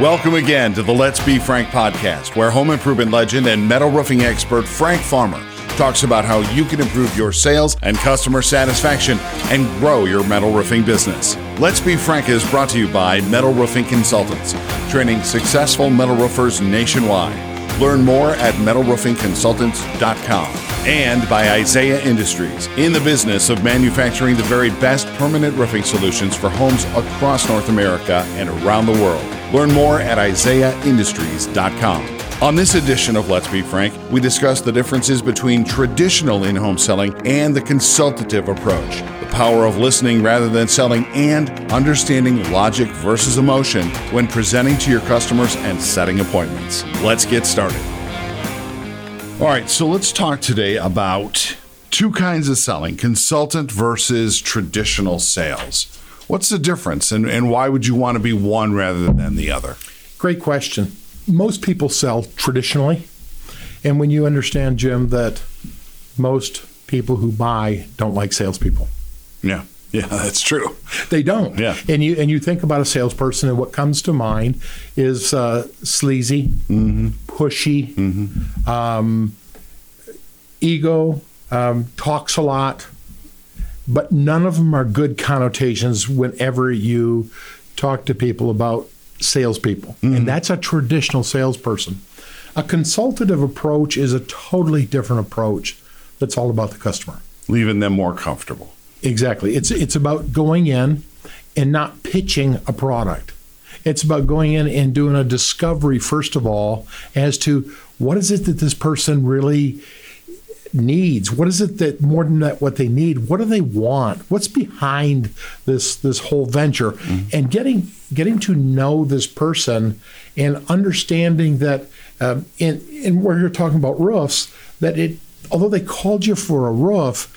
Welcome again to the Let's Be Frank podcast, where home improvement legend and metal roofing expert Frank Farmer talks about how you can improve your sales and customer satisfaction and grow your metal roofing business. Let's Be Frank is brought to you by Metal Roofing Consultants, training successful metal roofers nationwide. Learn more at metalroofingconsultants.com and by Isaiah Industries, in the business of manufacturing the very best permanent roofing solutions for homes across North America and around the world. Learn more at isaiahindustries.com. On this edition of Let's Be Frank, we discuss the differences between traditional in home selling and the consultative approach, power of listening rather than selling, and understanding logic versus emotion when presenting to your customers and setting appointments. Let's get started. All right, so let's talk today about two kinds of selling consultant versus traditional sales. What's the difference, and, and why would you want to be one rather than the other? Great question most people sell traditionally. And when you understand, Jim, that most people who buy don't like salespeople. Yeah. Yeah, that's true. They don't. Yeah. And you and you think about a salesperson, and what comes to mind is uh, sleazy, mm-hmm. pushy, mm-hmm. Um, ego, um, talks a lot, but none of them are good connotations whenever you talk to people about salespeople, mm-hmm. and that's a traditional salesperson. A consultative approach is a totally different approach that's all about the customer. Leaving them more comfortable. Exactly. It's it's about going in and not pitching a product. It's about going in and doing a discovery first of all as to what is it that this person really needs what is it that more than that what they need what do they want what's behind this this whole venture mm-hmm. and getting getting to know this person and understanding that um, in, in where you're talking about roofs, that it, although they called you for a roof,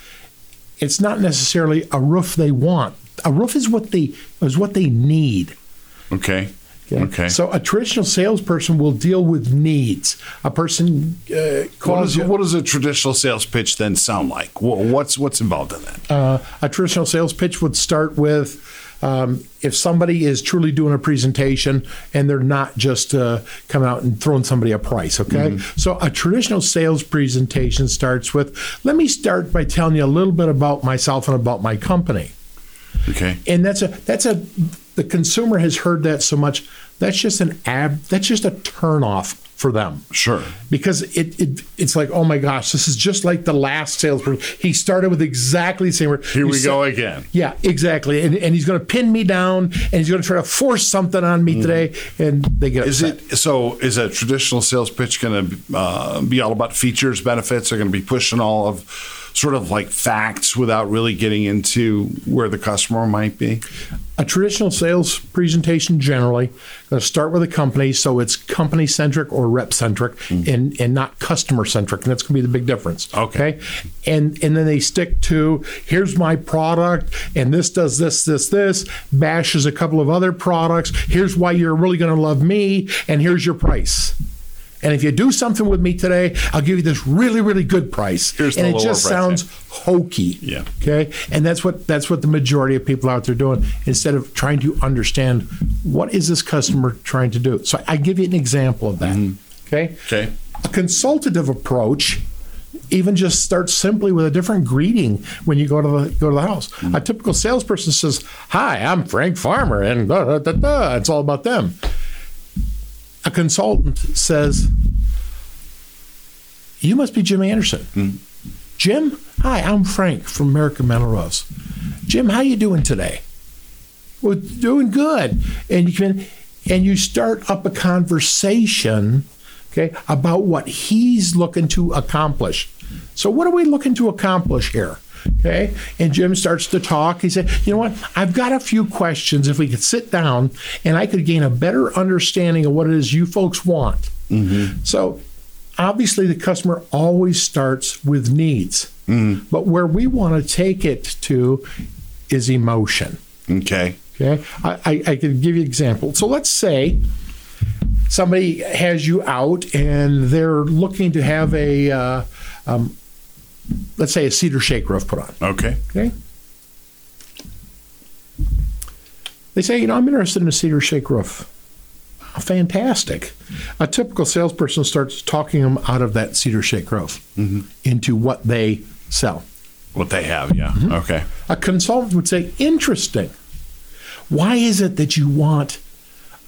it's not necessarily a roof they want. A roof is what they is what they need. Okay. Okay. okay. So a traditional salesperson will deal with needs. A person uh, calls what, is, what does a traditional sales pitch then sound like? What's what's involved in that? Uh, a traditional sales pitch would start with um, if somebody is truly doing a presentation and they're not just uh, coming out and throwing somebody a price, okay? Mm-hmm. So a traditional sales presentation starts with, let me start by telling you a little bit about myself and about my company. Okay. And that's a that's a the consumer has heard that so much. That's just an ab. That's just a turn off for them. Sure. Because it, it it's like, oh my gosh, this is just like the last salesperson. He started with exactly the same word. Here we go again. Yeah, exactly. And, and he's going to pin me down and he's going to try to force something on me mm. today. And they get is upset. it so? Is a traditional sales pitch going to uh, be all about features, benefits? They're going to be pushing all of sort of like facts without really getting into where the customer might be? A traditional sales presentation generally going to start with a company, so it's company centric or rep centric, mm. and and not customer centric, and that's going to be the big difference. Okay. okay, and and then they stick to here's my product, and this does this this this bashes a couple of other products. Here's why you're really going to love me, and here's your price. And if you do something with me today, I'll give you this really, really good price. Here's and it just sounds hokey. Yeah. Okay. And that's what that's what the majority of people out there doing instead of trying to understand what is this customer trying to do. So I give you an example of that. Mm-hmm. Okay. Okay. A consultative approach even just starts simply with a different greeting when you go to the go to the house. Mm-hmm. A typical salesperson says, "Hi, I'm Frank Farmer," and da, da, da, da. it's all about them a consultant says, You must be Jim Anderson. Mm. Jim, hi, I'm Frank from American Metal Roofs. Jim, how you doing today? Well, doing good. And you can and you start up a conversation, okay, about what he's looking to accomplish. So what are we looking to accomplish here? Okay. And Jim starts to talk. He said, You know what? I've got a few questions. If we could sit down and I could gain a better understanding of what it is you folks want. Mm-hmm. So obviously, the customer always starts with needs. Mm-hmm. But where we want to take it to is emotion. Okay. Okay. I, I, I could give you an example. So let's say somebody has you out and they're looking to have a uh, um, let's say a cedar shake roof put on. Okay. Okay. They say, you know, I'm interested in a cedar shake roof. fantastic. A typical salesperson starts talking them out of that cedar shake roof mm-hmm. into what they sell. What they have, yeah. Mm-hmm. Okay. A consultant would say, interesting. Why is it that you want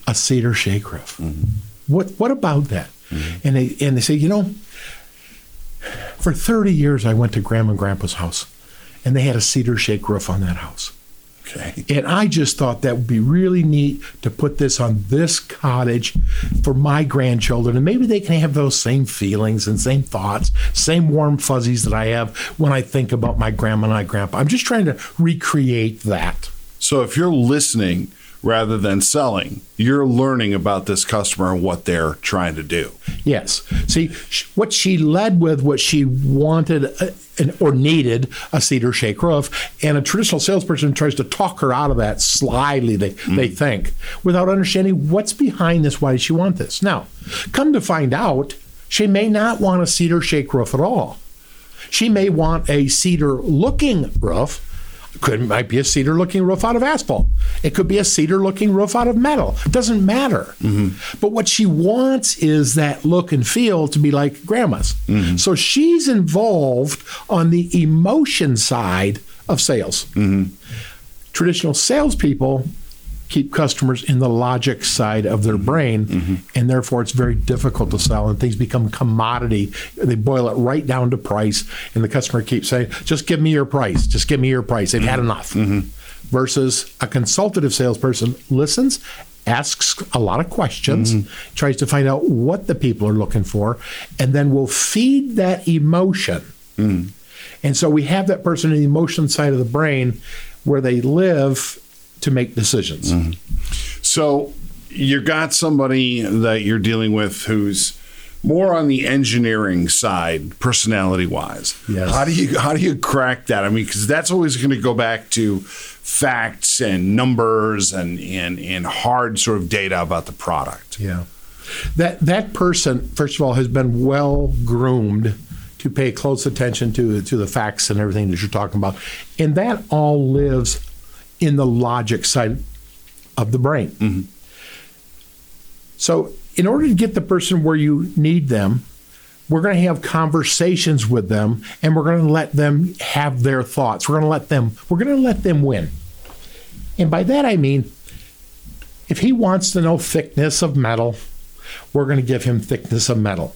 a cedar shake roof? Mm-hmm. What what about that? And they and they say, you know, for 30 years I went to grandma and grandpa's house and they had a cedar shake roof on that house. Okay. And I just thought that would be really neat to put this on this cottage for my grandchildren. And maybe they can have those same feelings and same thoughts, same warm fuzzies that I have when I think about my grandma and my grandpa. I'm just trying to recreate that. So if you're listening rather than selling, you're learning about this customer and what they're trying to do. Yes. See, what she led with, what she wanted uh, or needed a cedar shake roof, and a traditional salesperson tries to talk her out of that slyly, they, they think, without understanding what's behind this. Why does she want this? Now, come to find out, she may not want a cedar shake roof at all. She may want a cedar looking roof. Could might be a cedar looking roof out of asphalt. It could be a cedar looking roof out of metal. It doesn't matter. Mm-hmm. But what she wants is that look and feel to be like grandma's. Mm-hmm. So she's involved on the emotion side of sales. Mm-hmm. Traditional salespeople keep customers in the logic side of their mm-hmm. brain, mm-hmm. and therefore it's very difficult to sell, and things become commodity. They boil it right down to price, and the customer keeps saying, "Just give me your price. Just give me your price." They've had mm-hmm. enough. Versus a consultative salesperson listens. Asks a lot of questions, tries to find out what the people are looking for, and then will feed that emotion. And so we have that person in the emotion side of the brain where they live to make decisions. Mm-hmm. So you got somebody that you're dealing with who's more on the engineering side, personality wise. Yes. How do you how do you crack that? I mean, because that's always going to go back to facts and numbers and and and hard sort of data about the product. Yeah. That that person, first of all, has been well groomed to pay close attention to to the facts and everything that you're talking about. And that all lives in the logic side of the brain. Mm-hmm. So in order to get the person where you need them, we're going to have conversations with them and we're going to let them have their thoughts. We're going to let them we're going to let them win. And by that I mean if he wants to know thickness of metal, we're going to give him thickness of metal.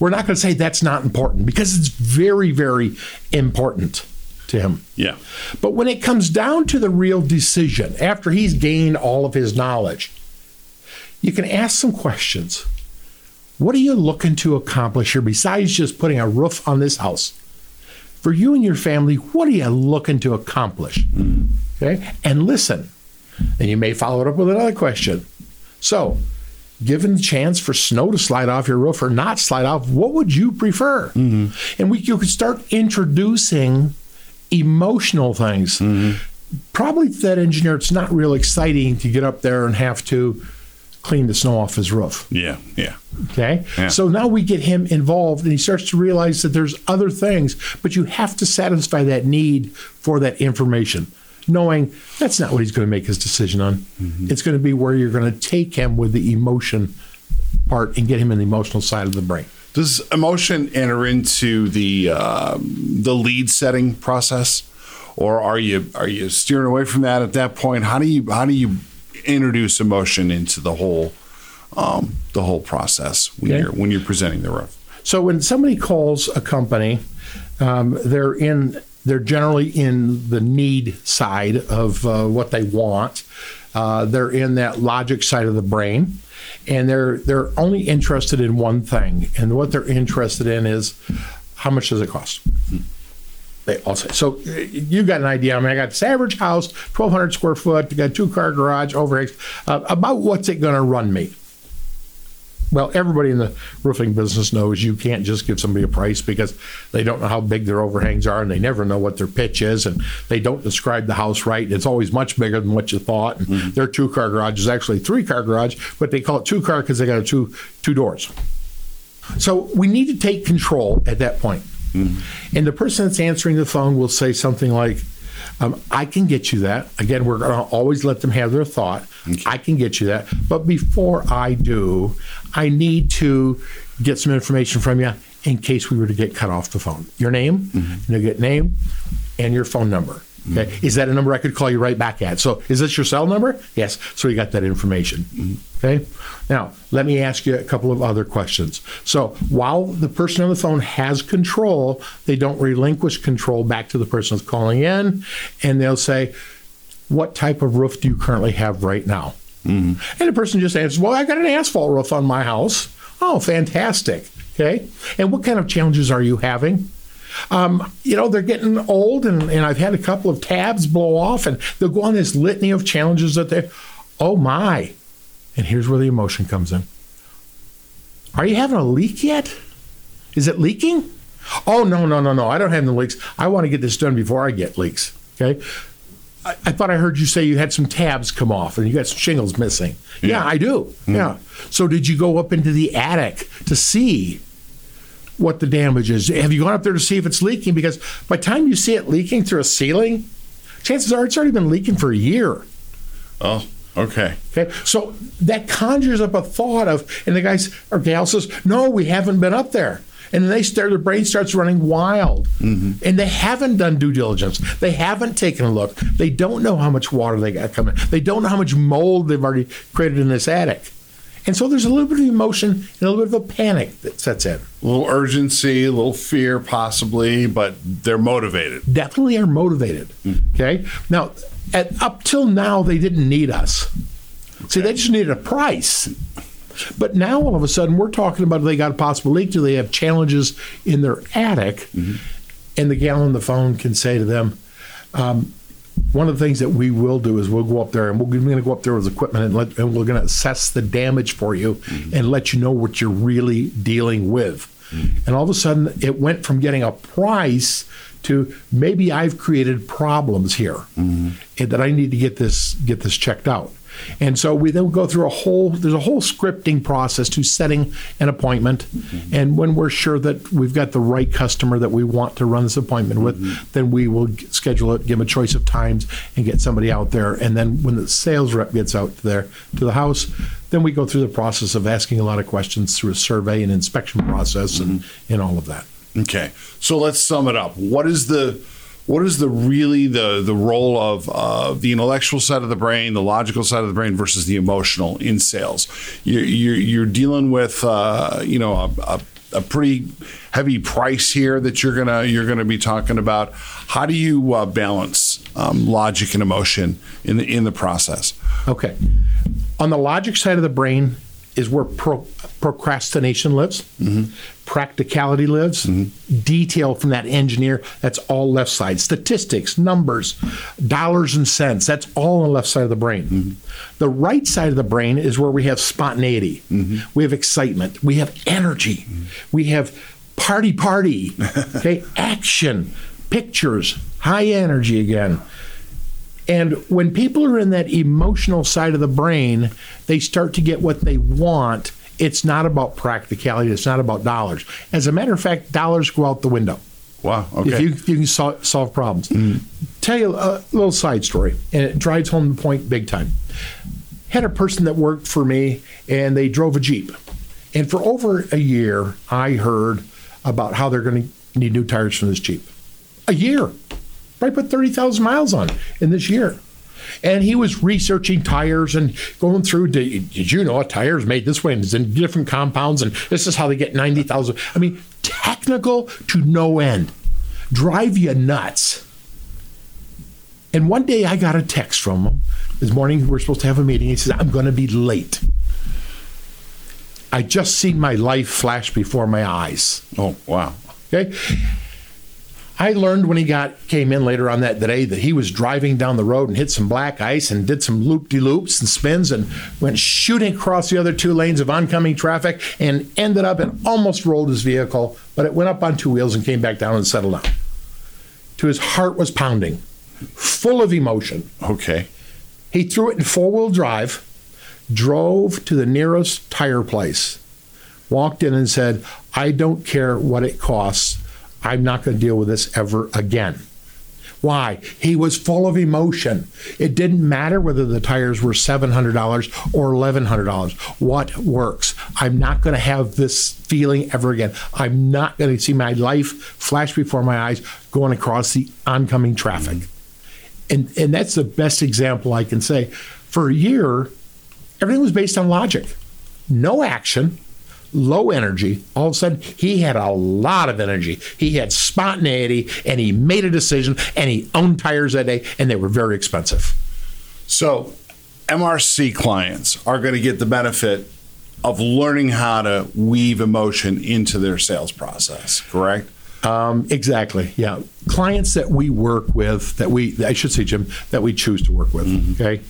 We're not going to say that's not important because it's very, very important to him. Yeah. But when it comes down to the real decision, after he's gained all of his knowledge, you can ask some questions. What are you looking to accomplish here besides just putting a roof on this house? For you and your family, what are you looking to accomplish? Mm. Okay? And listen. And you may follow it up with another question. So, given the chance for snow to slide off your roof or not slide off, what would you prefer? Mm-hmm. And we you could start introducing emotional things. Mm-hmm. Probably to that engineer, it's not real exciting to get up there and have to clean the snow off his roof. Yeah. Yeah. Okay. Yeah. So now we get him involved and he starts to realize that there's other things, but you have to satisfy that need for that information, knowing that's not what he's going to make his decision on. Mm-hmm. It's going to be where you're going to take him with the emotion part and get him in the emotional side of the brain. Does emotion enter into the uh, the lead setting process, or are you are you steering away from that at that point? How do you how do you introduce emotion into the whole um, the whole process when Okay. you're when you're presenting the roof? So when somebody calls a company, um, they're in they're generally in the need side of uh, what they want. Uh, they're in that logic side of the brain, and they're they're only interested in one thing, and what they're interested in is how much does it cost. They all say so. uh, You got an idea? I mean, I got this average house, twelve hundred square foot, got two car garage, overhead. Uh, about what's it going to run me? Well, everybody in the roofing business knows you can't just give somebody a price because they don't know how big their overhangs are and they never know what their pitch is and they don't describe the house right. It's always much bigger than what you thought. And their two car garage is actually three car garage, but they call it two car because they got two two doors. So we need to take control at that point. And the person that's answering the phone will say something like, Um, I can get you that. Again, we're going to always let them have their thought. I can get you that. But before I do, I need to get some information from you in case we were to get cut off the phone. Your name, mm-hmm. you get name, and your phone number. Mm-hmm. Okay. Is that a number I could call you right back at? So is this your cell number? Yes. So you got that information. Mm-hmm. Okay. Now, let me ask you a couple of other questions. So while the person on the phone has control, they don't relinquish control back to the person that's calling in, and they'll say, What type of roof do you currently have right now? And the person just answers, Well, I got an asphalt roof on my house. Oh, fantastic. Okay. And what kind of challenges are you having? Um, you know, they're getting old, and, and I've had a couple of tabs blow off, and they'll go on this litany of challenges that they, oh my. And here's where the emotion comes in. Are you having a leak yet? Is it leaking? Oh, no, no, no, no. I don't have the leaks. I want to get this done before I get leaks. Okay. I, I thought I heard you say you had some tabs come off and you got some shingles missing. Yeah, I do. Mm-hmm. Yeah. So did you go up into the attic to see what the damage is? Have you gone up there to see if it's leaking? Because by the time you see it leaking through a ceiling, chances are it's already been leaking for a year. Oh, okay. Okay, so that conjures up a thought of, and the guy or gal says, "No, we haven't been up there." And then they start, their brain starts running wild, mm-hmm. and they haven't done due diligence. They haven't taken a look. They don't know how much water they got coming. They don't know how much mold they've already created in this attic, and so there's a little bit of emotion and a little bit of a panic that sets in. A little urgency, a little fear, possibly, but they're motivated. definitely are motivated. Mm-hmm. Okay. Now, at, up till now, they didn't need us. See, they just needed a price. But now, all of a sudden, we're talking about they got a possible leak. Do they have challenges in their attic? Mm-hmm. And the gal on the phone can say to them, um, one of the things that we will do is we'll go up there and we're going to go up there with equipment and, let, and we're going to assess the damage for you mm-hmm. and let you know what you're really dealing with. Mm-hmm. And all of a sudden, it went from getting a price to maybe I've created problems here and that I need to get this get this checked out. And so we then go through a whole there's a whole scripting process to setting an appointment. Mm-hmm. And when we're sure that we've got the right customer that we want to run this appointment with, mm-hmm. then we will schedule it, give them a choice of times, and get somebody out there. And then when the sales rep gets out there to the house, then we go through the process of asking a lot of questions through a survey and inspection process and, mm-hmm. and all of that. Okay, so let's sum it up. What is the what is the really the the role of uh, the intellectual side of the brain, the logical side of the brain versus the emotional in sales? You're you're, you're dealing with uh, you know a, a, a pretty heavy price here that you're gonna you're gonna be talking about. How do you uh, balance um, logic and emotion in the in the process? Okay. On the logic side of the brain is where pro- procrastination lives, practicality lives, mm-hmm. detail from that engineer, that's all left side. Statistics, numbers, dollars and cents, that's all on the left side of the brain. Mm-hmm. The right side of the brain is where we have spontaneity, mm-hmm. we have excitement, we have energy, we have party, party, okay, action, pictures, high energy again. And when people are in that emotional side of the brain, they start to get what they want. It's not about practicality. It's not about dollars. As a matter of fact, dollars go out the window Wow. Okay. if you, if you can sol- solve problems. Mm. Tell you a little side story, and it drives home the point big time. Had a person that worked for me, and they drove a Jeep. And for over a year, I heard about how they're going to need new tires for this Jeep. A year. Right, put 30,000 miles on in this year. And he was researching tires and going through. Did, did you know a tire is made this way and it's in different compounds and this is how they get 90,000? I mean, technical to no end. Drive you nuts. And one day I got a text from him. This morning we we're supposed to have a meeting. He says, I'm going to be late. I just seen my life flash before my eyes. oh wow. Okay. I learned when he got came in later on that day that he was driving down the road and hit some black ice and did some loop de loops and spins and went shooting across the other two lanes of oncoming traffic and ended up and almost rolled his vehicle, but it went up on two wheels and came back down and settled down. To his heart was pounding, full of emotion. Okay. He threw it in four wheel drive, drove to the nearest tire place, walked in and said, I don't care what it costs. I'm not going to deal with this ever again. Why? He was full of emotion. It didn't matter whether the tires were $700 or $1,100. What works? I'm not going to have this feeling ever again. I'm not going to see my life flash before my eyes going across the oncoming traffic. And, and that's the best example I can say. For a year, everything was based on logic, no action low energy. All of a sudden, he had a lot of energy. He had spontaneity, and he made a decision, and he owned tires that day, and they were very expensive. So, MRC clients are going to get the benefit of learning how to weave emotion into their sales process, correct? Um, exactly. Yeah. Clients that we work with, that we, I should say, Jim, that we choose to work with. Mm-hmm. Okay.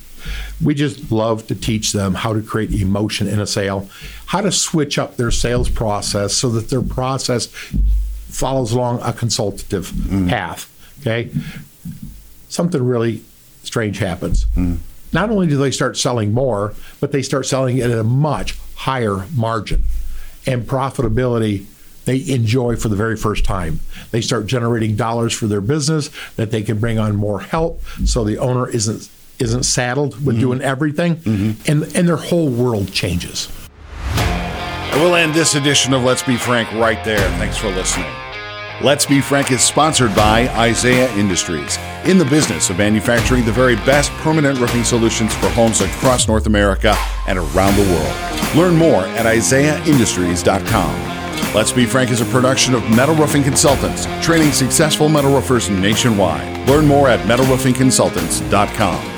We just love to teach them how to create emotion in a sale, how to switch up their sales process so that their process follows along a consultative mm. path. Okay. Something really strange happens. Mm. Not only do they start selling more, but they start selling it at a much higher margin and profitability they enjoy for the very first time. They start generating dollars for their business that they can bring on more help so the owner isn't isn't saddled with mm-hmm. doing everything, mm-hmm. and and their whole world changes. we'll end this edition of Let's Be Frank right there. Thanks for listening. Let's Be Frank is sponsored by Isaiah Industries, in the business of manufacturing the very best permanent roofing solutions for homes across North America and around the world. Learn more at isaiahindustries.com. Let's Be Frank is a production of Metal Roofing Consultants, training successful metal roofers nationwide. Learn more at metalroofingconsultants.com.